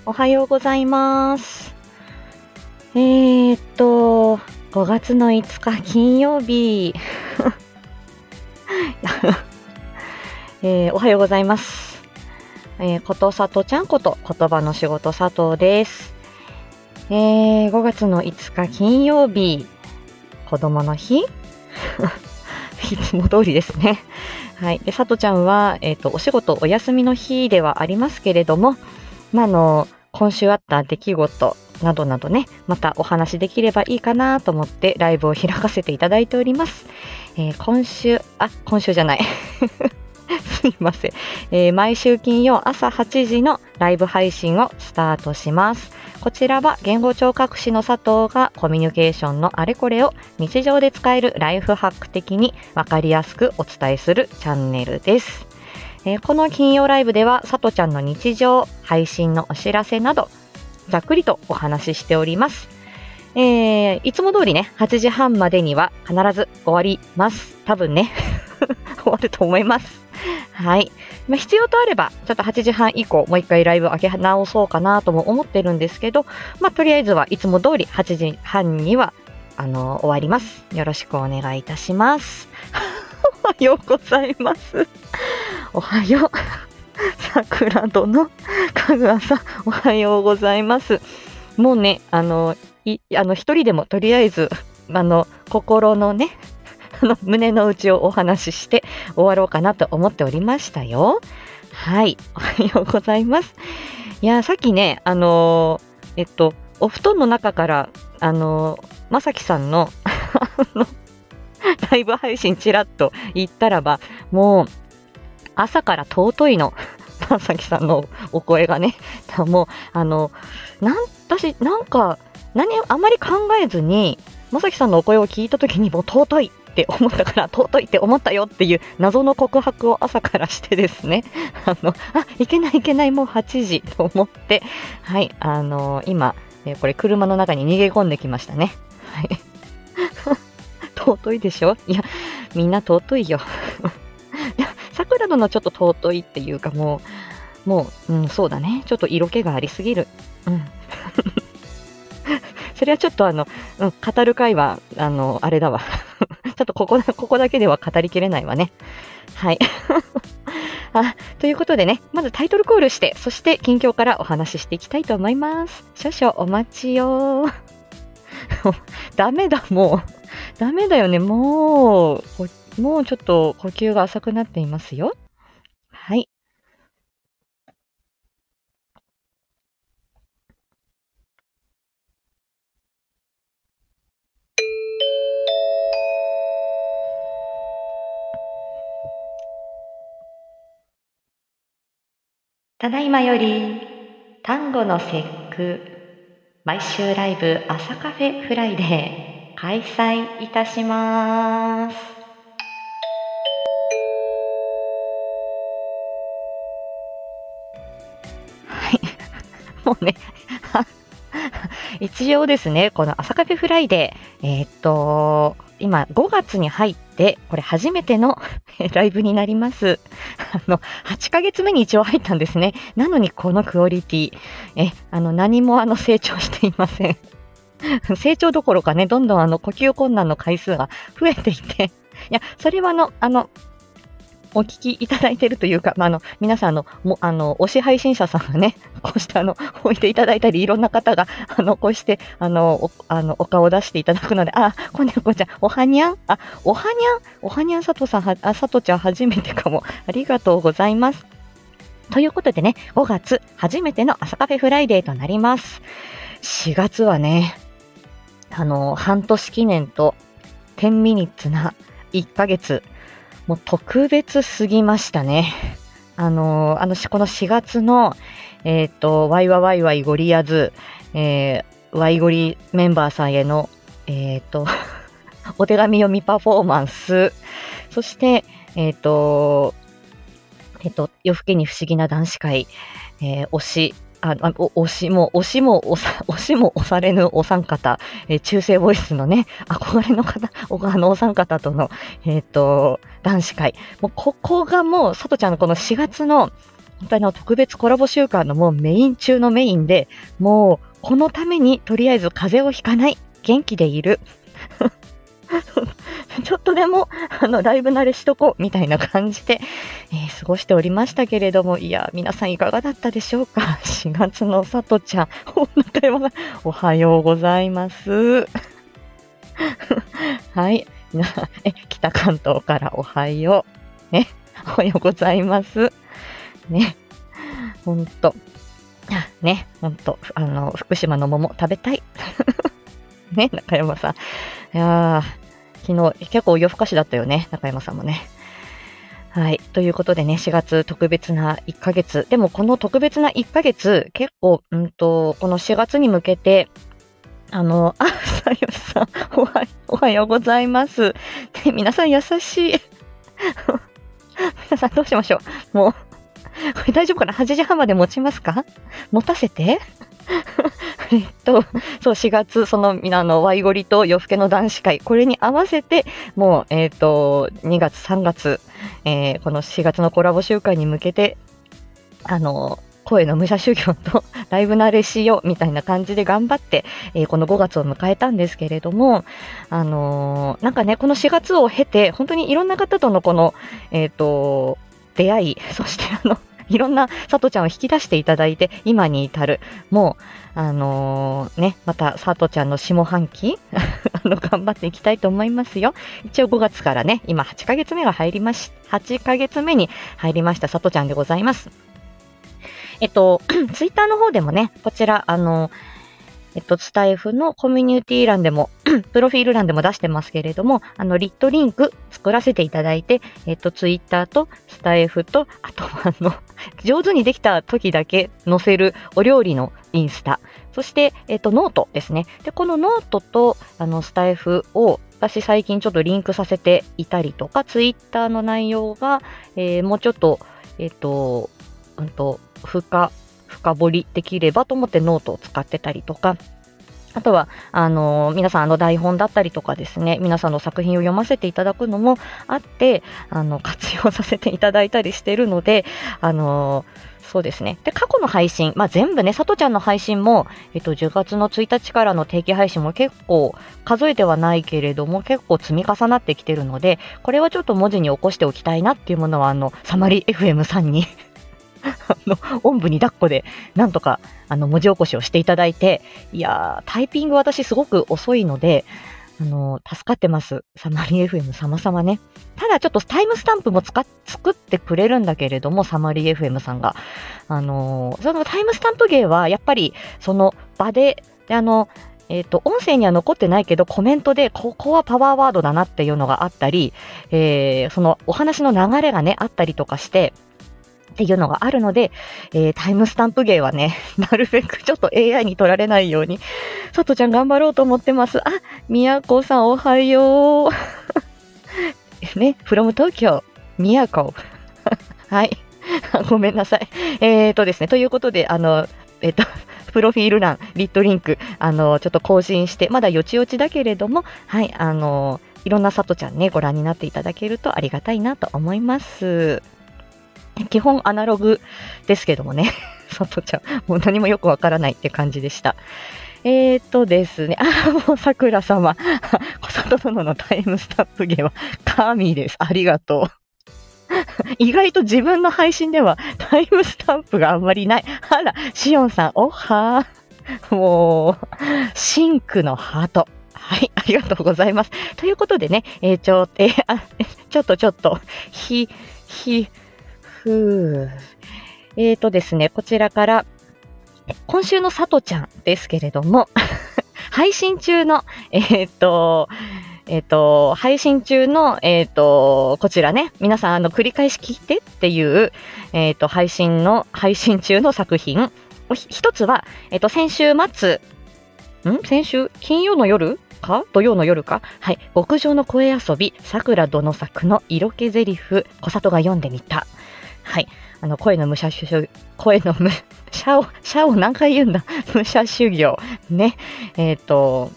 おはようございます。えー、っと、5月の5日金曜日。えーおはようございます。えーことさとちゃんこと言葉の仕事佐藤です。えー5月の5日金曜日、子供の日？いつも通りですね。はい。で、さとちゃんは、えっ、と、お仕事お休みの日ではありますけれども、まあ、の、今週あった出来事などなどね、またお話しできればいいかなと思ってライブを開かせていただいております。えー今週、あ、今週じゃない。すいません、えー毎週金曜朝8時のライブ配信をスタートします。こちらは言語聴覚士の佐藤がコミュニケーションのあれこれを日常で使えるライフハック的にわかりやすくお伝えするチャンネルです。えーこの金曜ライブでは、さとちゃんの日常、配信のお知らせなど、ざっくりとお話ししております。えーいつも通りね、8時半までには必ず終わります。多分ね、終わると思います。はい。まあ、必要とあれば、ちょっと8時半以降、もう一回ライブ上げ直そうかなとも思ってるんですけど、まあ、とりあえずはいつも通り8時半には、あの終わります。よろしくお願いいたします。お はようございます。おはよう。桜殿、かぐあさん、おはようございます。もうね、あの、いあの一人でもとりあえず、あの、心のね、あの胸の内をお話しして終わろうかなと思っておりましたよ。はい、おはようございます。いや、さっきね、あのーえっと、お布団の中から、あのーまさきさんの、あの、ライブ配信ちらっと言ったらば、もう、朝から尊いの。まさきさんのお声がね、もう、あの、なん、私、なんか、何、あまり考えずに、まさきさんのお声を聞いたときにもう尊いって思ったから、尊いって思ったよっていう謎の告白を朝からしてですね、あの、あ、いけないいけない、もう8時と思って、はい、あの今、えーこれ車の中に逃げ込んできましたね。はい。尊いでしょ？いや、みんな尊いよ。桜殿ちょっと尊いっていうかもう、もう、うん、そうだね。ちょっと色気がありすぎる。うん。それはちょっとあの、うん、語る会は、あの、あれだわ。ちょっとここだ、ここだけでは語りきれないわね。はい。あ、ということでね、まずタイトルコールして、そして近況からお話ししていきたいと思います。少々お待ちよ。ダメだ、もう。ダメだよね、もう。もうちょっと呼吸が浅くなっていますよ。はい。ただいまより、単語の節句、毎週ライブ朝カフェフライデー、開催いたします。もうね、一応ですね、この朝カフェフライデー、えーっと、今5月に入って、これ初めての ライブになります。あの、8ヶ月目に一応入ったんですね。なのにこのクオリティ。え、あの、何もあの成長していません。成長どころかね、どんどんあの呼吸困難の回数が増えていて、いや、それはあの、あの、お聞きいただいているというか、まあ、あの、皆さんの、もあの、推し配信者さんがね、こうしてあの、置いていただいたり、いろんな方が、あの、こうして、あの、お、あの、お顔を出していただくので、あ、こんにゃこんちゃん、おはにゃん？あ、おはにゃん？おはにゃん佐藤さんは、あ、佐藤ちゃん初めてかも。ありがとうございます。ということでね、5月初めての朝カフェフライデーとなります。4月はね、あの、半年記念と10ミニッツな1ヶ月、もう特別すぎましたね。あの、あの、この4月の、えっ、と、ワイワワイワイゴリアズ、えー、ワイゴリメンバーさんへの、えっ、と、お手紙読みパフォーマンス、そして、えっ、と、えっ、と、夜更けに不思議な男子会、えー推し、あ、あお 推しも、推しも、押さ、推しも押されぬお三方、えー中性ボイスのね、憧れの方、おあのお三方との、えっ、と、男子会。もう、ここがもう、さとちゃんのこの4月の、本当にあの特別コラボ週間のもうメイン中のメインで、もうこのためにとりあえず風邪をひかない、元気でいる。ちょっとでも、あの、ライブ慣れしとこう、みたいな感じで、えー、過ごしておりましたけれども、いや、皆さんいかがだったでしょうか ?4 月のさとちゃん、お中山さん、おはようございます。はい。え、北関東からおはよう。ね。おはようございます。ね。ほんと。ね。ほんと。あの、福島の桃食べたい。ね、中山さん。いやー、昨日結構夜更かしだったよね、中山さんもね。はい。ということでね、4月特別な1ヶ月。でもこの特別な1ヶ月、結構、うんと、この4月に向けて、あの、あ、さよしさん、おはおはようございます。で、皆さん優しい。皆さんどうしましょうもう、こ れ大丈夫かな ?8 時半まで持ちますか？持たせて？えっと、そう、4月、その、みなの、ワイゴリと夜更けの男子会、これに合わせて、もう、えっ、と、2月、3月、えー、この4月のコラボ集会に向けて、あの、声の武者修行と ライブ慣れしようみたいな感じで頑張って、えー、この5月を迎えたんですけれども、あのー、なんかね、この4月を経て、本当にいろんな方とのこの、えっ、と、出会い、そしてあの、いろんなさとちゃんを引き出していただいて、今に至る。もう、あのー、ね、またさとちゃんの下半期 あの、頑張っていきたいと思いますよ。一応5月からね、今8ヶ月目が入りまし、8ヶ月目に入りましたさとちゃんでございます。えっと、ツイッターの方でもね、こちら、あのーえっと、スタエフのコミュニティ欄でも、プロフィール欄でも出してますけれども、あの、 lit.link 作らせていただいて、えっと、ツイッターとスタエフと、あとあの、上手にできた時だけ載せるお料理のインスタ、そして、えっと、ノートですね。で、このノートと、あの、スタエフを、私最近ちょっとリンクさせていたりとか、ツイッターの内容が、えー、もうちょっと、えっと、うんと、深深掘りできればと思ってノートを使ってたりとか、あとは、あの、皆さん、あの、台本だったりとかですね、皆さんの作品を読ませていただくのもあって、あの、活用させていただいたりしてるので、あの、そうですね。で、過去の配信、まあ、全部ね、さとちゃんの配信も、えっと、10月の1日からの定期配信も結構、数えてはないけれども、結構積み重なってきてるので、これはちょっと文字に起こしておきたいなっていうものは、あの、サマリ FM さんにあの、おんぶに抱っこで、なんとか、あの、文字起こしをしていただいて、いやー、タイピング私すごく遅いので、あの、助かってます。サマリー FM 様々ね。ただちょっとタイムスタンプも使っ、作ってくれるんだけれども、サマリー FM さんが。あの、そのタイムスタンプ芸は、やっぱり、その場で、であの、えっ、ー、と、音声には残ってないけど、コメントで、ここはパワーワードだなっていうのがあったり、えー、そのお話の流れがね、あったりとかして、っていうのがあるので、えー、タイムスタンプ芸はね、なるべくちょっと AI に取られないように、さとちゃん頑張ろうと思ってます。あ、みやこさんおはよう。ね、from 東京、みやこ。はい。ごめんなさい。えーとですね、ということで、あの、えっ、と、プロフィール欄、リットリンク、あの、ちょっと更新して、まだよちよちだけれども、はい、あの、いろんなさとちゃんね、ご覧になっていただけるとありがたいなと思います。基本アナログですけどもね、さとちゃん、もう何もよくわからないって感じでした。えーとですね、あ、もう桜様、小里殿のタイムスタップゲーは神です。ありがとう。意外と自分の配信ではタイムスタンプがあんまりない。あら、シオンさん、おはー。もう、シンクのハート。はい、ありがとうございます。ということでね、えー、ちょ、えー、あ、ちょっとちょっと、ひ、ひ、ふう。えーとですね、こちらから、今週のさとちゃんですけれども、配信中の、えっ、ー、と、えっ、ー、と、配信中の、えっ、ー、と、こちらね、皆さん、あの、繰り返し聞いてっていう、えっ、と、配信の、配信中の作品。一つは、えっ、と、先週末、ん？先週、金曜の夜か？土曜の夜か？はい。極上の声遊び、桜殿作の色気ゼリフ、小里が読んでみた。はい。あの、声の武者修、声の武、者を、者を何回言うんだ？武者修行。ね。えっ、ー、と、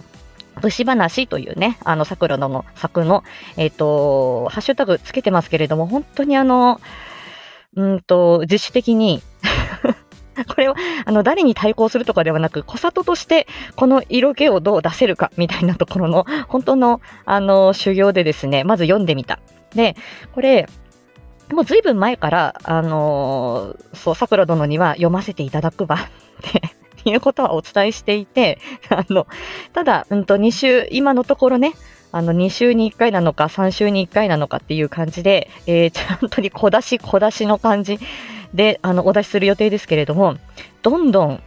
節話というね、あの、桜の作の、えっ、ー、と、ハッシュタグつけてますけれども、本当にあの、うんと、自主的に これは、あの、誰に対抗するとかではなく、小里として、この色気をどう出せるか、みたいなところの、本当の、あの、修行でですね、まず読んでみた。で、これ、もうずいぶん前から、あのー、そう、桜殿には読ませていただくわって いうことはお伝えしていて、あの、ただ、うんと、2週、今のところね、あの、2週に1回なのか、3週に1回なのかっていう感じで、えー、ちゃんとに小出し小出しの感じで、あの、お出しする予定ですけれども、どんどん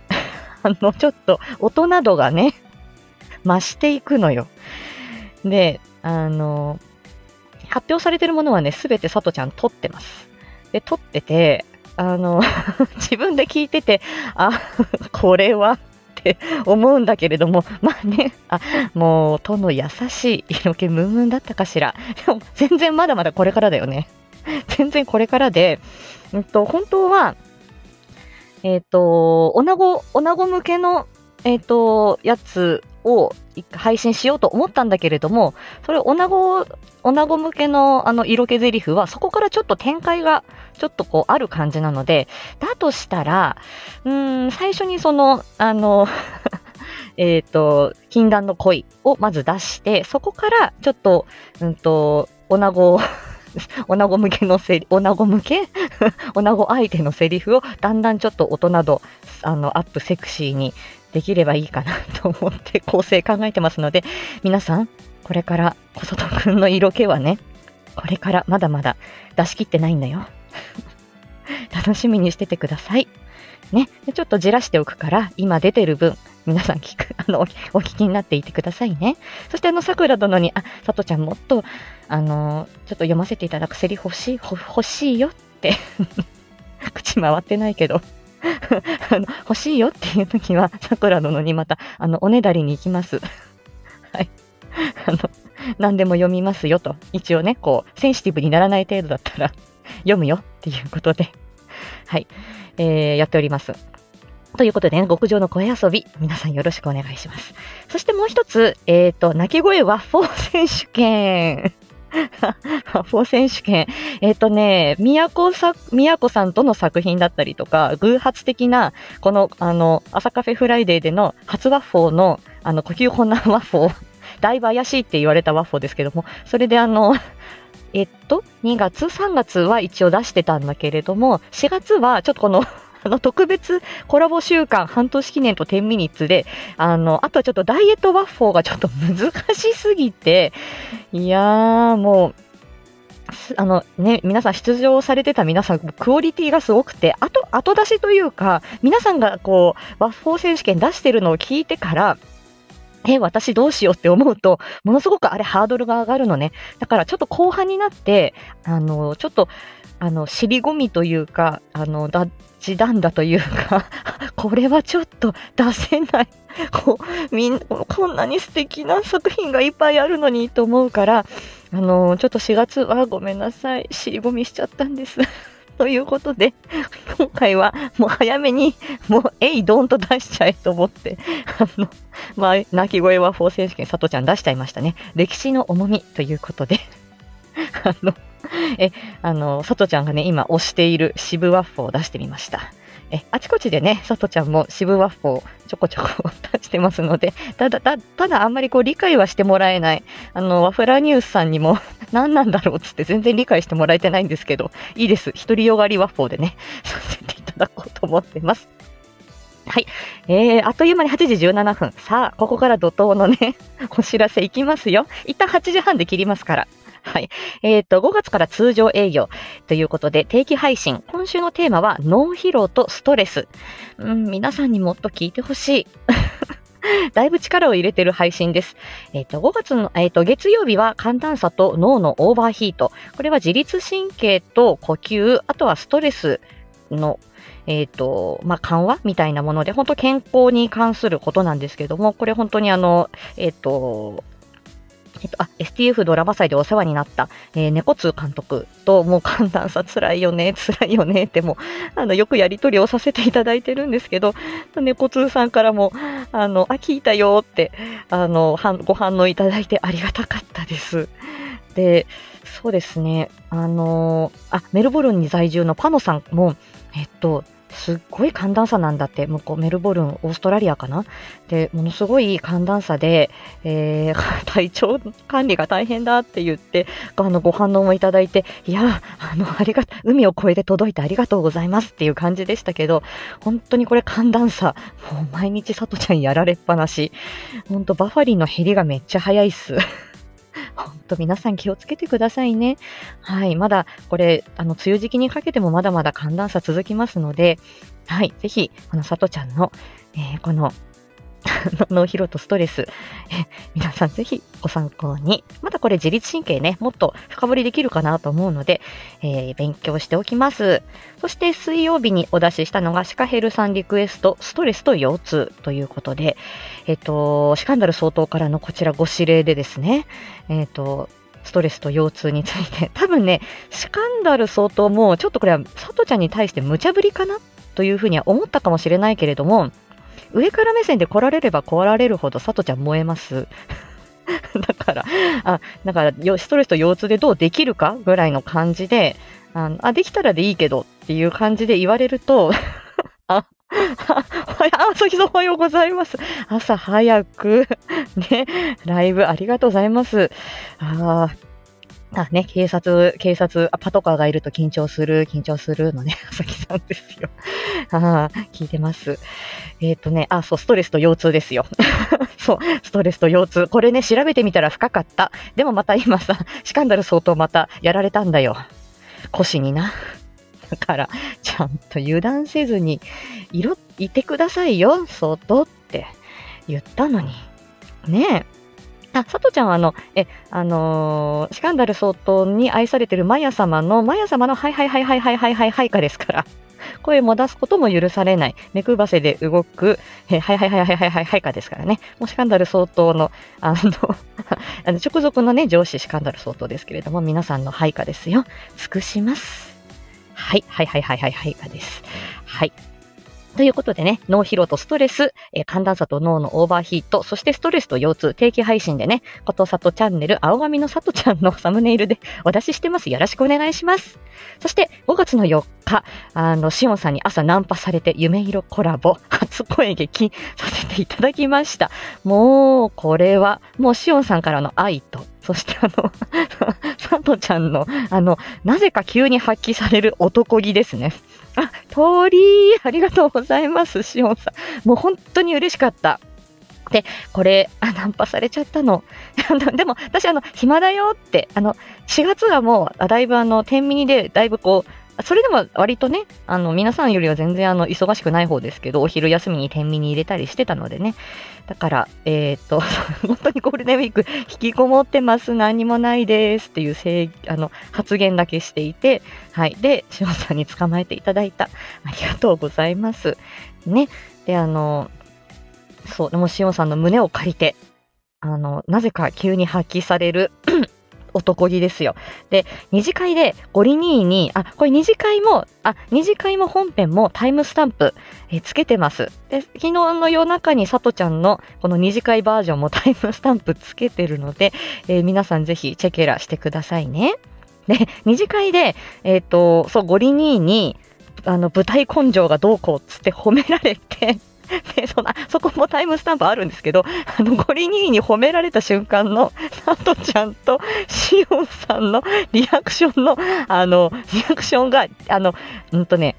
あの、ちょっと、音などがね、増していくのよ。で、あの、発表されてるものはね、すべてさとちゃん撮ってます。で、撮ってて、あの、自分で聞いてて、あ、これはって 思うんだけれども、まあね、あ、もう、との優しい色気ムンムンだったかしら。でも、全然まだまだこれからだよね。全然これからで、うんと、本当は、えっ、ー、と、おなご、おなご向けの、え、ー、と、やつを配信しようと思ったんだけれども、それ、おなご、おなご向けのあの色気ゼリフは、そこからちょっと展開がちょっとこうある感じなので、だとしたら、うん、最初にその、あの えっと、禁断の恋をまず出して、そこからちょっと、うんと、おなご おなご向けのせり、おなご向け？おなご相手のセリフをだんだんちょっと音など、あの、アップセクシーにできればいいかなと思って構成考えてますので、皆さん、これから小外くんの色気はね、これからまだまだ出し切ってないんだよ。楽しみにしててください。ね。ちょっとじらしておくから、今出てる分、皆さん聞く、あの、お聞きになっていてくださいね。そしてあの、桜殿に、あ、さとちゃんもっと、あの、ちょっと読ませていただくセリフ欲しい、欲しいよって 口回ってないけどあの、欲しいよっていう時は、桜殿にまた、あの、おねだりに行きます。はい。あの、何でも読みますよと。一応ね、こう、センシティブにならない程度だったら 読むよっていうことで、はい。えー、やっております。ということでね、極上の声遊び、皆さんよろしくお願いします。そしてもう一つ、えっ、ー、と、鳴き声ワッフォー選手権。ワッフォー選手権。えっ、ー、とね、宮古さ、宮古さんとの作品だったりとか、偶発的な、この、あの、朝カフェフライデーでの初ワッフォーの、あの、呼吸困難ワッフォー、だいぶ怪しいって言われたワッフォーですけども、それであの、えっと、2月、3月は一応出してたんだけれども、4月はちょっとこのあの、特別コラボ週間半年記念と10ミニッツで、あの、あとはちょっとダイエットワッフォーがちょっと難しすぎて、いやー、もう、あのね、皆さん出場されてた皆さん、クオリティがすごくて、後、後出しというか、皆さんがこう、ワッフォー選手権出してるのを聞いてから、え、私どうしようって思うと、ものすごくあれハードルが上がるのね。だからちょっと後半になって、あの、ちょっと、あの、尻込みというか、あの、ダッチダンだというか これはちょっと出せないこう、みんな、こんなに素敵な作品がいっぱいあるのにと思うから、あの、ちょっと4月はごめんなさい。尻込みしちゃったんです ということで、今回はもう早めに、もう、えい、どんと出しちゃえと思って、あの、まあ、泣き声は4選手権、佐藤ちゃん出しちゃいましたね。歴史の重みということで、あの、え、あの、佐藤ちゃんがね、今推している渋ワッフを出してみました。え、あちこちでね、佐藤ちゃんも渋ワッフをちょこちょこ出してますので、ただ、たただあんまりこう理解はしてもらえない。あの、ワフラニュースさんにも 何なんだろうっつって全然理解してもらえてないんですけど、いいです。独りよがりワッフォーでね、させていただこうと思ってます。はい。えー、あっという間に8時17分。さあ、ここから怒涛のね、お知らせいきますよ。一旦8時半で切りますから。はい。えっ、ー、と、5月から通常営業ということで、定期配信。今週のテーマは、脳疲労とストレス。うん、皆さんにもっと聞いてほしい。だいぶ力を入れてる配信です。えっ、ー、と、5月の、えっ、ー、と、月曜日は寒暖差と脳のオーバーヒート。これは自律神経と呼吸、あとはストレスのえっ、ー、と、まあ、緩和みたいなもので、本当健康に関することなんですけども、これ本当にあの、えっ、と、えっと、あ、STF ドラマ祭でお世話になった、えー、猫通監督と、もう寒暖差辛いよね、辛いよねってもあの、よくやりとりをさせていただいてるんですけど、猫通さんからも、あの、あ、聞いたよって、あの、ご反応いただいてありがたかったです。で、そうですね、あのーあ、メルボルンに在住のパノさんも、えっと、すっごい寒暖差なんだって、向こうメルボルン、オーストラリアかな？で、ものすごい寒暖差で、えー 体調管理が大変だって言って、あの、ご反応もいただいて、いや、あの、ありが、海を越えて届いてありがとうございますっていう感じでしたけど、本当にこれ寒暖差、もう毎日さとちゃんやられっぱなし、本当バファリンの減りがめっちゃ早いっす。本当皆さん気をつけてくださいね。はい。まだこれ、あの、梅雨時期にかけてもまだまだ寒暖差続きますので、はい。ぜひ、このさとちゃんの、えーこの、脳疲労とストレス、皆さんぜひご参考に。まだこれ自律神経ね、もっと深掘りできるかなと思うので、えー勉強しておきます。そして水曜日にお出ししたのがシカヘルさんリクエスト、ストレスと腰痛ということで、えっ、と、シカンダル総統からのこちらご指令でですね、えっ、と、ストレスと腰痛について、多分ね、シカンダル総統も、ちょっとこれは佐藤ちゃんに対して無茶ぶりかなというふうには思ったかもしれないけれども、上から目線で来られれば来られるほど佐藤ちゃん燃えます。だから、あ、だから、よストレスと腰痛でどうできるかぐらいの感じで、あのあ、できたらでいいけどっていう感じで言われると、あ、あ、あ、朝日さんおはようございます。朝早く、ね、ライブありがとうございます。あーあ、ね、警察、警察、あパトカーがいると緊張する、緊張するのね、朝日さんですよ。ああ、聞いてます。えっ、とね、あ、そう、ストレスと腰痛ですよ。そう、ストレスと腰痛。これね、調べてみたら深かった。でもまた今さ、シカンダル相当またやられたんだよ。腰にな。だから、ちゃんと油断せずに、いろ、いてくださいよ、相当って言ったのに。ねえ。あ、佐藤ちゃんはあの、え、あのーシカンダル相当に愛されてるマヤ様の、マヤ様のはいはいはいはいはいはいはいはいかですから。声も出すことも許されない。目くばせで動く、えはいはいはいはいはいはいはいかですからね。もうシカンダル相当の、あの、あの直属のね、上司シカンダル相当ですけれども、皆さんのはいかですよ。尽くします。はい、はいはいはいはいはいかです。はい。ということでね、脳疲労とストレス、えー寒暖差と脳のオーバーヒート、そしてストレスと腰痛、定期配信でね、ことさとチャンネル、青髪のさとちゃんのサムネイルで お出ししてます。よろしくお願いします。そして5月の4日、あの、しおんさんに朝ナンパされて夢色コラボ、初声劇させていただきました。もう、これは、もうしおんさんからの愛と、そしてあの、さとちゃんの、あの、なぜか急に発揮される男気ですね。あ、通りありがとうございます、しおんさん。もう本当に嬉しかった。で、これ、あ、ナンパされちゃったの。でも、私、あの、暇だよって、あの、4月はもう、だいぶあの、天秤で、だいぶこう、それでも割とね、あの、皆さんよりは全然あの、忙しくない方ですけど、お昼休みに天秤に入れたりしてたのでね。だから、えーっと、本当にゴールデンウィーク、引きこもってます、何もないですっていうせあの発言だけしていて、はい。で、しおさんに捕まえていただいた。ありがとうございます。ね。で、あの、そう、でもしおさんの胸を借りて、あの、なぜか急に発揮される男気ですよ。で、二次会でゴリニーに、あ、これ二次会も、あ、二次会も本編もタイムスタンプ、えつけてます。で、昨日の夜中にさとちゃんのこの二次会バージョンも タイムスタンプつけてるので、えー皆さんぜひチェケラしてくださいね。で、二次会で、えっ、と、そう、ゴリニーに、あの、舞台根性がどうこうっつって褒められて、で、そんな、そこもタイムスタンプあるんですけど、あの、ゴリニーに褒められた瞬間の、サトちゃんとシオンさんのリアクションの、あの、リアクションが、あの、うんとね、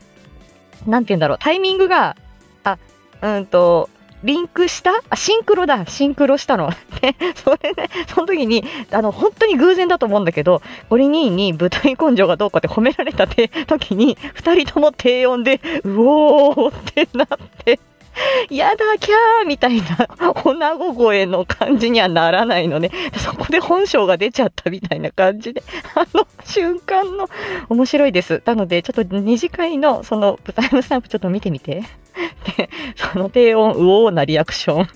なんて言うんだろう、タイミングが、あ、うんと、リンクした？あ、シンクロだ。シンクロしたの。で、それね、その時に、あの、本当に偶然だと思うんだけど、ゴリニーに舞台根性がどうかって褒められたって時に、二人とも低音で、うおーってなって、やだ、キャーみたいな、女子声の感じにはならないのね。そこで本性が出ちゃったみたいな感じで、あの瞬間の面白いです。なので、ちょっと二次会のその舞台のスタンプちょっと見てみて。で、その低音、うおーなリアクション。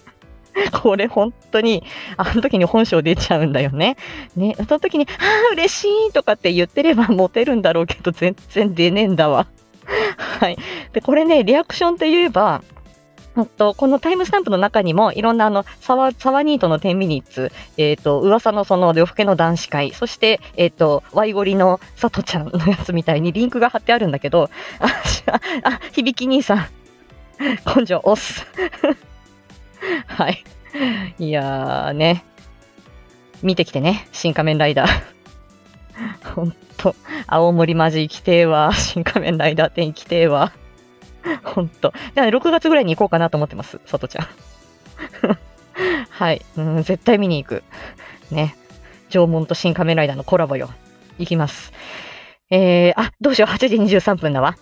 これ本当に、あの時に本性出ちゃうんだよね。ね、その時に、ああ、嬉しいとかって言ってればモテるんだろうけど、全然出ねえんだわ。はい。で、これね、リアクションって言えば、うんと、このタイムスタンプの中にもいろんなあのサワサワニートの10ミニッツ、えっ、ー、と、噂のその夜更けの男子会、そして、えっ、ー、と、ワイゴリのさとちゃんのやつみたいにリンクが貼ってあるんだけど、あ、あ響き兄さん、根性押す。はい。いやーね。見てきてね、新仮面ライダー。ほんと、青森マジ行きてーわ。新仮面ライダー店行きてーわ。ほんと。じゃあ、ね、6月ぐらいに行こうかなと思ってます、さとちゃん。はい、うん。絶対見に行く。ね。縄文と新仮面ライダーのコラボよ。行きます。えー、あ、どうしよう。8時23分だわ。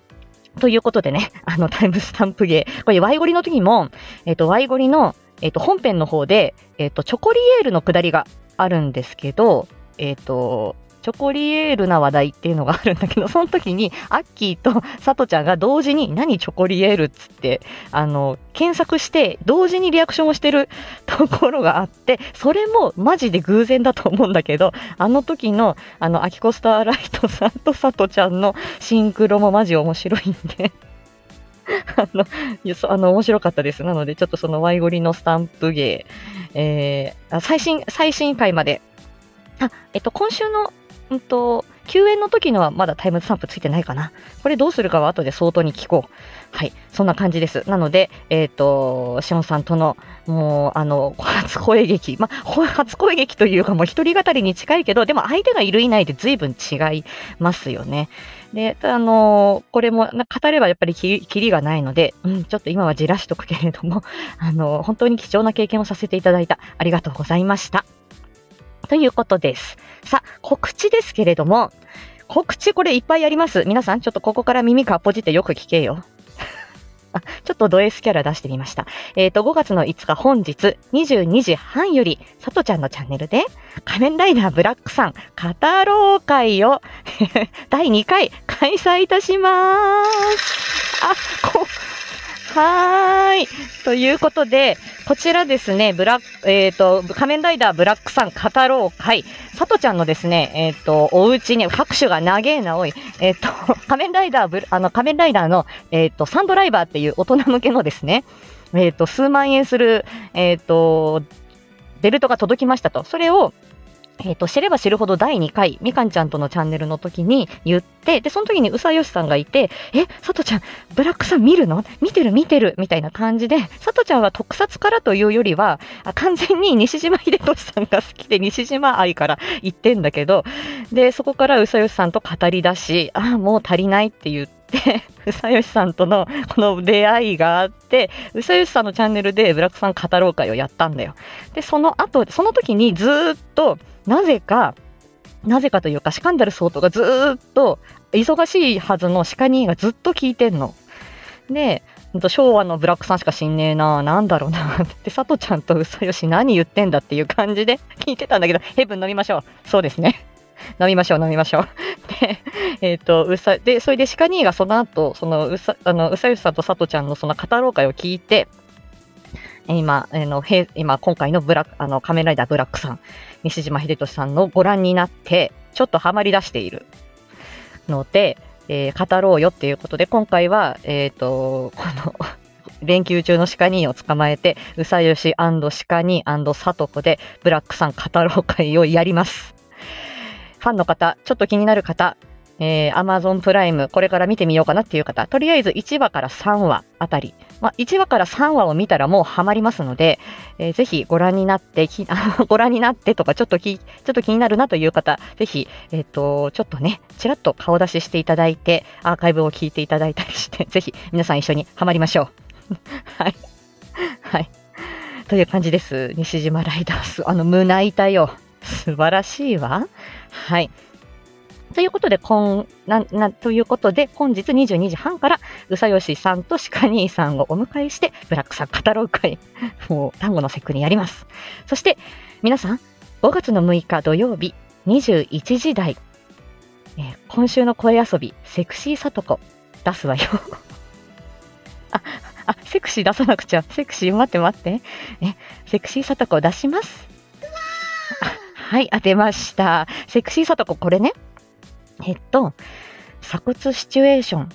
ということでね、あの、タイムスタンプ芸。これ、ワイゴリの時も、えっ、ー、と、ワイゴリの、えっ、ー、と、本編の方で、えっ、ー、と、チョコリエールのくだりがあるんですけど、えっ、と、チョコリエールな話題っていうのがあるんだけど、その時に、アッキーとサトちゃんが同時に、何チョコリエールっつって、あの、検索して、同時にリアクションをしてるところがあって、それもマジで偶然だと思うんだけど、あの時の、あの、アキコスターライトさんとサトちゃんのシンクロもマジ面白いんであの、あの、面白かったです。なので、ちょっとそのワイゴリのスタンプ芸、えー、最新、最新回まで、あ、えっと、今週のうんと、休園の時のはまだタイムスタンプついてないかな。これどうするかは後で相当に聞こう。はい。そんな感じです。なので、えっ、ー、と、しおんさんとの、もう、あの、初声劇。ま初声劇というかもう一人語りに近いけど、でも相手がいるいないで随分違いますよね。で、あのこれも語ればやっぱりきりがないので、うん、ちょっと今はじらしとくけれども、あの本当に貴重な経験をさせていただいた。ありがとうございました。ということです。さ、告知ですけれども、告知これいっぱいあります。皆さん、ちょっとここから耳かっぽじってよく聞けよ。あちょっとド S キャラ出してみました。えっ、ー、と、5月の5日本日22時半より、さとちゃんのチャンネルで、仮面ライダーブラックさん語ろう会を 第2回開催いたします。あ、こ、はーい。ということで、こちらですね、ブラえっ、ー、と、仮面ライダーブラックさん語ろう会、さとちゃんのですね、えっ、ー、と、お家に、拍手が長えなおい、えっ、ー、と、仮面ライダーあの、仮面ライダーの、えっ、と、サンドライバーっていう大人向けのですね、えっ、と、数万円する、えっ、と、ベルトが届きましたと。それを、えっ、ー、と、知れば知るほど第2回、みかんちゃんとのチャンネルの時に言って、で、その時にうさよしさんがいて、え、さとちゃん、ブラックさん見るの？見てる見てるみたいな感じで、さとちゃんは特撮からというよりは、あ完全に西島秀俊さんが好きで、西島愛から言ってんだけど、で、そこからうさよしさんと語り出し、ああ、もう足りないって言って、うさよしさんとのこの出会いがあって、うさよしさんのチャンネルでブラックさん語ろう会をやったんだよ。で、その後、その時にずっと、なぜか、なぜかというか、シカンダル総統がずっと、忙しいはずのシカニーがずっと聞いてんの。で、昭和のブラックさんしか知んねえな、なんだろうな、って、佐藤ちゃんとうさよし何言ってんだっていう感じで聞いてたんだけど、ヘブン飲みましょう。そうですね。飲みましょう、飲みましょう。で、えっ、ー、と、うさ、で、それでシカニーがその後、そのうさ、あの、うさよしさんと佐藤ちゃんのその語ろう会を聞いて、今、あの、へ今、今回のブラック、あの、仮面ライダーブラックさん、西島秀俊さんのご覧になって、ちょっとハマり出しているので、えー、語ろうよっていうことで、今回は、えっ、ー、と、この連休中のシカニーを捕まえて、うさよしシカニーサトコで、ブラックさん語ろう会をやります。ファンの方、ちょっと気になる方、えー、Amazon プライム、これから見てみようかなっていう方、とりあえず1話から3話あたり、まあ、1話から3話を見たらもうハマりますので、えー、ぜひご覧になって、き ご覧になってとか、ちょっとき、ちょっと気になるなという方、ぜひ、えっ、ー、と、ちょっとね、ちらっと顔出ししていただいて、アーカイブを聞いていただいたりして、ぜひ皆さん一緒にハマりましょう。はい。はい。という感じです。西島ライダース。あの、胸板よ。素晴らしいわ。はい。ということで、こんな、な、ということで、本日22時半から、うさよしさんとシカニーさんをお迎えして、ブラックさん語ろう会、もう、単語の節句にやります。そして、皆さん、5月の6日土曜日、21時台、えー、今週の声遊び、セクシーさとこ、出すわよ。あ、あ、セクシー出さなくちゃ。セクシー、待って待って。え、セクシーさとこ出します？はい、当てました。セクシーさとこ、これね、えっと、鎖骨シチュエーションっ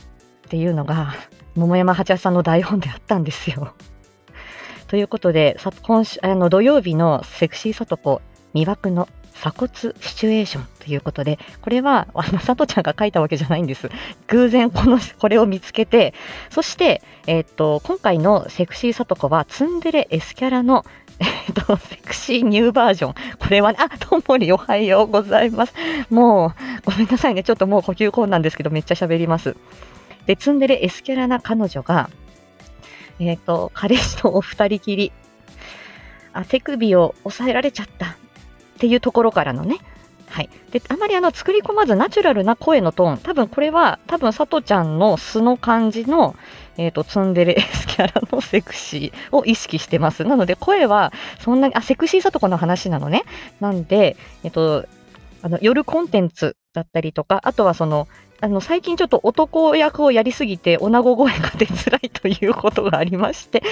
ていうのが、桃山八八さんの台本であったんですよ。ということで、さ今週あの土曜日のセクシーさとこ魅惑の鎖骨シチュエーションということで、これは、あの、さとちゃんが書いたわけじゃないんです。偶然この、これを見つけて、そして、えっ、と、今回のセクシーさとこは、ツンデレ S キャラの、えっ、と、セクシーニューバージョン。これはね、あ、ともりおはようございます。もう、ごめんなさいね。ちょっともう呼吸困難ですけど、めっちゃ喋ります。で、ツンデレ S キャラな彼女が、えっ、と、彼氏とお二人きり、あ、手首を押さえられちゃった。っていうところからのね、はい。で、あまりあの、作り込まずナチュラルな声のトーン。多分これは、多分、さとちゃんの素の感じの、え、ー、と、ツンデレ S キャラのセクシーを意識してます。なので、声は、そんなに、あ、セクシーさとこの話なのね。なんで、え、ー、と、あの、夜コンテンツだったりとか、あとはその、あの、最近ちょっと男役をやりすぎて、女子声が出づらいということがありまして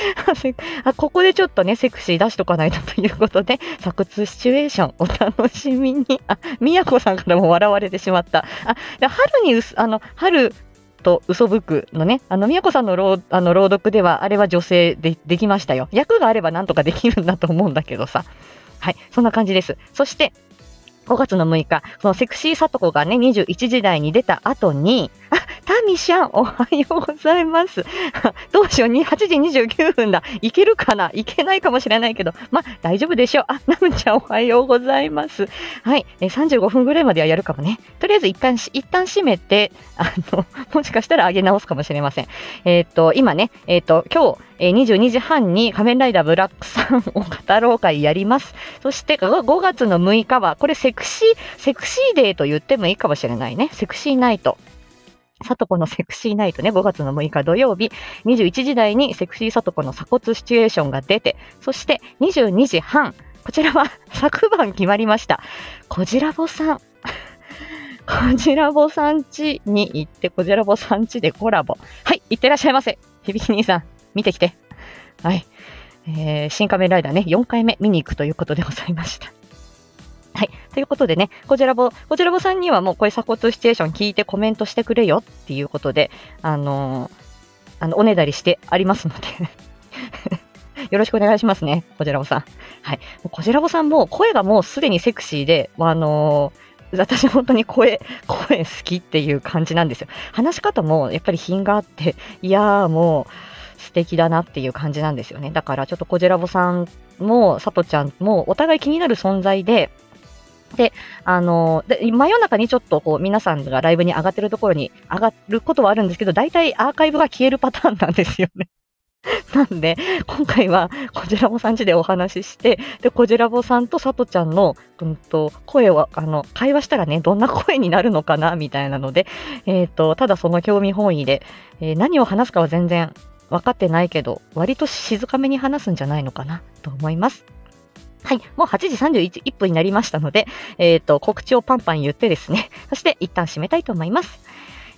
あ、ここでちょっとね、セクシー出しとかないとということで、作通シチュエーションお楽しみに。あ、みやこさんからも笑われてしまった。あ、春に、あの、春、と嘘吹くのね、あの、みやこさんの朗あの朗読では、あれは女性でできましたよ。役があればなんとかできるんだと思うんだけどさ。はい、そんな感じです。そして、5月の6日、そのセクシーさとこがね、21時台に出た後に、タミシャン、おはようございます。どうしよう、8時29分だ。いけるかな？いけないかもしれないけど、まあ大丈夫でしょう。あ、ナムちゃん、おはようございます。はい、え35分ぐらいまではやるかもね。とりあえず一旦、一旦閉めて、あの、もしかしたら上げ直すかもしれません。えっ、と、今ね、えっ、と、今日、えー、22時半に仮面ライダーブラックさんを語ろう会やります。そして5月の6日は、これセクシー、セクシーデーと言ってもいいかもしれないね。セクシーナイト。さとこのセクシーナイトね、5月の6日土曜日、21時台にセクシーさとこの鎖骨シチュエーションが出て、そして22時半、こちらは 昨晩決まりました。こじらぼさん。こじらぼさんちに行って、こじらぼさんちでコラボ。はい、行ってらっしゃいませ。響兄さん。見てきて。はい。えー、新仮面ライダーね、4回目見に行くということでございました。はい。ということでね、こちらぼ、こちらぼさんにはもうこれ鎖骨シチュエーション聞いてコメントしてくれよっていうことで、あのー、あの、おねだりしてありますので よろしくお願いしますね、こちらぼさん。はい。こちらぼさんも声がもうすでにセクシーで、あのー、私本当に声、声好きっていう感じなんですよ。話し方もやっぱり品があって、いやーもう、素敵だなっていう感じなんですよね。だからちょっとコジラボさんも、さとちゃんもお互い気になる存在で、で、あの、で真夜中にちょっとこう皆さんがライブに上がってるところに上がることはあるんですけど、大体アーカイブが消えるパターンなんですよね。なんで、今回は、こじらぼさんちでお話しして、で、こじらぼさんとさとちゃんの、うんと、声を、あの、会話したらね、どんな声になるのかな、みたいなので、えっ、ー、と、ただその興味本位で、えー、何を話すかは全然分かってないけど、割と静かめに話すんじゃないのかなと思います。はい。もう8時31分になりましたので、えっ、ー、と、告知をパンパン言ってですね、そして一旦締めたいと思います。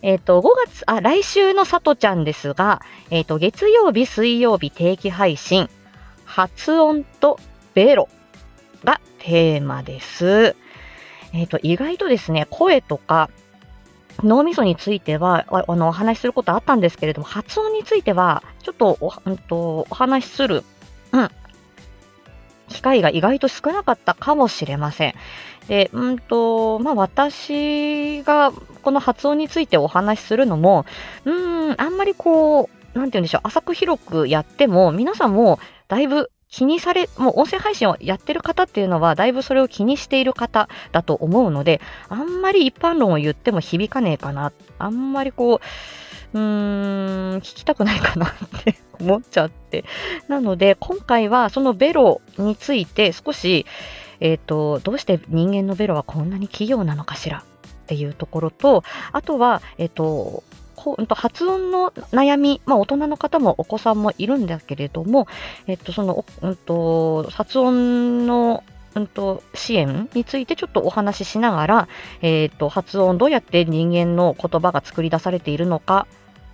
えっ、ー、と、5月、あ、来週のさとちゃんですが、えっ、ー、と、月曜日、水曜日定期配信、発音とベロがテーマです。えっ、と、意外とですね、声とか、脳みそについては、あの、お話しすることあったんですけれども、発音については、ちょっとお、うんと、お話しする、うん、機会が意外と少なかったかもしれません。で、うんと、まあ、私がこの発音についてお話しするのも、うん、あんまりこう、なんて言うんでしょう、浅く広くやっても、皆さんもだいぶ気にされ、もう音声配信をやってる方っていうのは、だいぶそれを気にしている方だと思うので、あんまり一般論を言っても響かねえかな。あんまりこう、うーん、聞きたくないかなって思っちゃって。なので、今回はそのベロについて少し、えっ、ー、と、どうして人間のベロはこんなに器用なのかしらっていうところと、あとは、えっ、ー、と、こう発音の悩み、まあ、大人の方もお子さんもいるんだけれども、えっと、その、うんと、発音のうんと、支援についてちょっとお話ししながら、えっ、と、発音どうやって人間の言葉が作り出されているのか、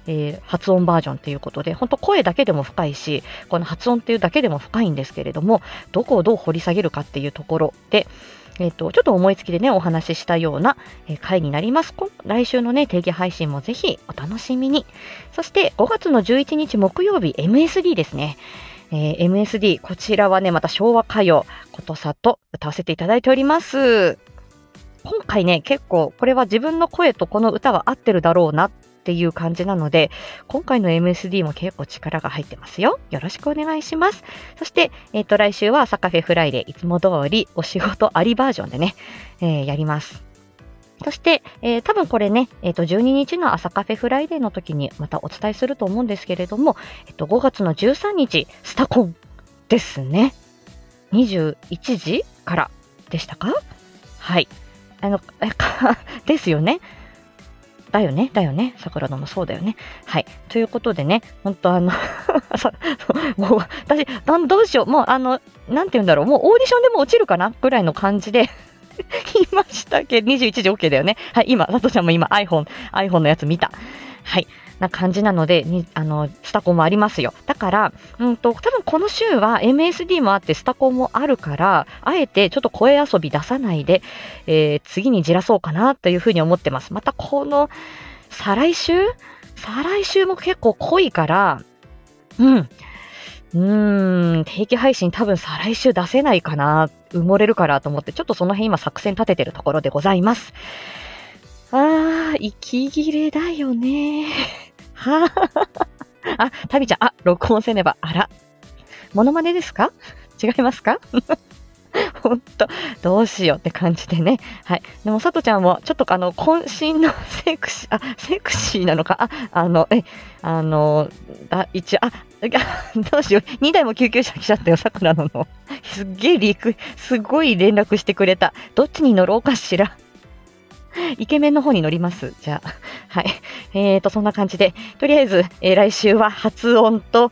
えー、発音バージョンということで、本当声だけでも深いし、この発音っていうだけでも深いんですけれども、どこをどう掘り下げるかっていうところで、えっ、と、ちょっと思いつきでね、お話ししたような、えー回になります。来週のね、定期配信もぜひお楽しみに。そして、5月の11日木曜日、MSD ですね。えー MSD、こちらはね、また昭和歌謡、ことさと歌わせていただいております。今回ね、結構、これは自分の声とこの歌は合ってるだろうなっていう感じなので、今回の MSD も結構力が入ってますよ。よろしくお願いします。そして、えっ、と、来週は朝カフェフライデー、いつも通りお仕事ありバージョンでね、えーやります。そして、えー多分これね、えっ、と、12日の朝カフェフライデーの時にまたお伝えすると思うんですけれども、えっ、と、5月の13日、スタコンですね。21時からでしたか？はい。あの、ですよね。だよね、だよね。桜野もそうだよね。はい。ということでね、本当あの もう私、どうしよう。もうあの、なんて言うんだろう。もうオーディションでも落ちるかな？ぐらいの感じでいましたけど、21時 OK だよね。はい。今、佐藤ちゃんも今 iPhone、iPhone のやつ見た。はい。な感じなので、にあの、スタコもありますよ。だから、うんと、多分この週は MSD もあってスタコもあるから、あえてちょっと声遊び出さないで、えー次にじらそうかなというふうに思ってます。またこの、再来週？再来週も結構濃いから、うん。うーん、定期配信多分再来週出せないかな、埋もれるかなと思って、ちょっとその辺今作戦立ててるところでございます。あー、息切れだよね。はぁ。あ、タビちゃん、あ、録音せねば、あら。モノマネですか？違いますか？ほんと、どうしようって感じでね。はい。でも、さとちゃんも、ちょっとあの、渾身のセクシー、あ、セクシーなのか、あ、あの、え、あの、だ、一応、あ、どうしよう。2台も救急車来ちゃったよ、さくらのの。すっげえリク、すごい連絡してくれた。どっちに乗ろうかしら？イケメンの方に乗ります。じゃあ。はい。えーと、そんな感じで、とりあえず、えー来週は発音と、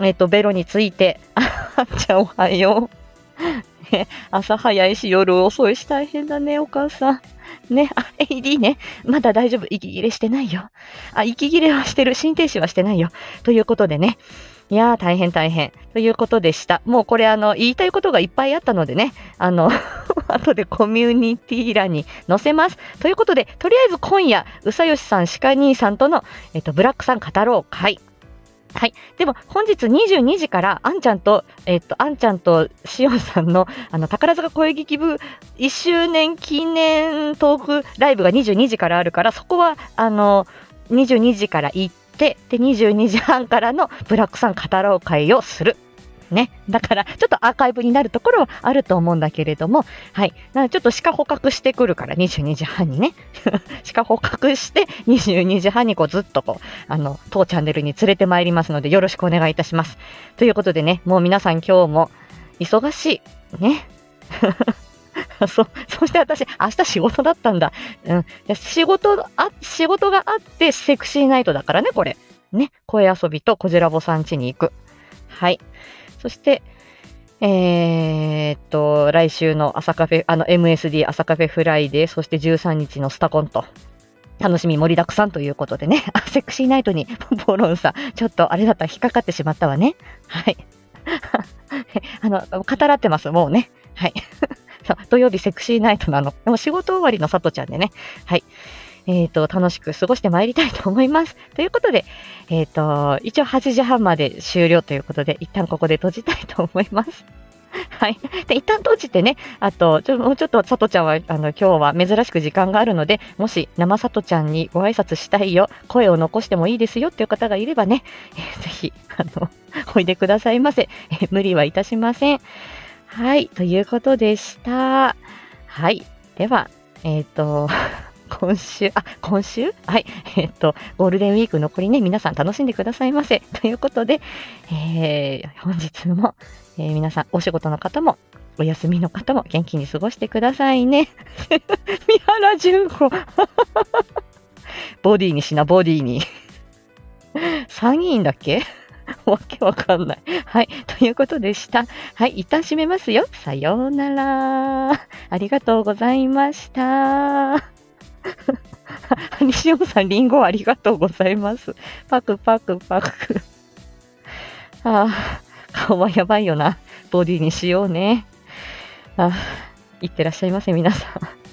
えっ、と、ベロについて、あ、じゃあおはよう。ね朝早いし、夜遅いし、大変だね、お母さん。ね、あ、AD ね。まだ大丈夫。息切れしてないよ。あ、息切れはしてる。心停止はしてないよ。ということでね。いやー、大変大変。ということでした。もうこれ、あの、言いたいことがいっぱいあったのでね。あの、後でコミュニティ欄に載せます。ということで、とりあえず今夜、うさよしさん、鹿兄さんとの、えっと、ブラックさん語ろう会。はい。でも、本日22時から、あんちゃんと、えっと、あんちゃんとしおんさんの、あの、宝塚声劇部1周年記念トークライブが22時からあるから、そこは、あの、22時から行って、で、22時半からのブラックさん語ろう会をする。ね。だから、ちょっとアーカイブになるところはあると思うんだけれども、はい。なちょっと鹿捕獲してくるから、22時半にね。鹿捕獲して、22時半にこうずっとこう、あの、当チャンネルに連れてまいりますので、よろしくお願いいたします。ということでね、もう皆さん今日も忙しい。ね。そ、そして私、明日仕事だったんだ。うん。仕事、あ、仕事があって、セクシーナイトだからね、これ。ね。声遊びとコジラボさん家に行く。はい。そして、えーっと、来週の朝カフェ、あの MSD 朝カフェフライデー、そして13日のスタコンと、楽しみ盛りだくさんということでね、あ、セクシーナイトに、ボロンさん、ちょっとあれだったら引っかかってしまったわね。はい。あの、語らってます、もうね。はい。土曜日セクシーナイトなの。でも仕事終わりのさとちゃんでね。はい。えっ、と、楽しく過ごしてまいりたいと思います。ということで、えっ、と、一応8時半まで終了ということで、一旦ここで閉じたいと思います。はい。で、一旦閉じてね、あと、ちょもうちょっとさとちゃんは、あの、今日は珍しく時間があるので、もし生さとちゃんにご挨拶したいよ、声を残してもいいですよっていう方がいればね、えーぜひ、あの、おいでくださいませ。えー無理はいたしません。はい。ということでした。はい。では、えっ、と、今週、あ、今週？はい。えっ、と、ゴールデンウィーク残りね、皆さん楽しんでくださいませ。ということで、えー本日も、えー皆さん、お仕事の方も、お休みの方も元気に過ごしてくださいね。三原純子。ボディにしな、ボディに。参議院だっけ？わけわかんない。はい。ということでした。はい。一旦閉めますよ。さようなら。ありがとうございました。西尾さん、りんごありがとうございます。パクパクパク。ああ、顔はやばいよな。ボディにしようね。あいってらっしゃいませ、皆さん。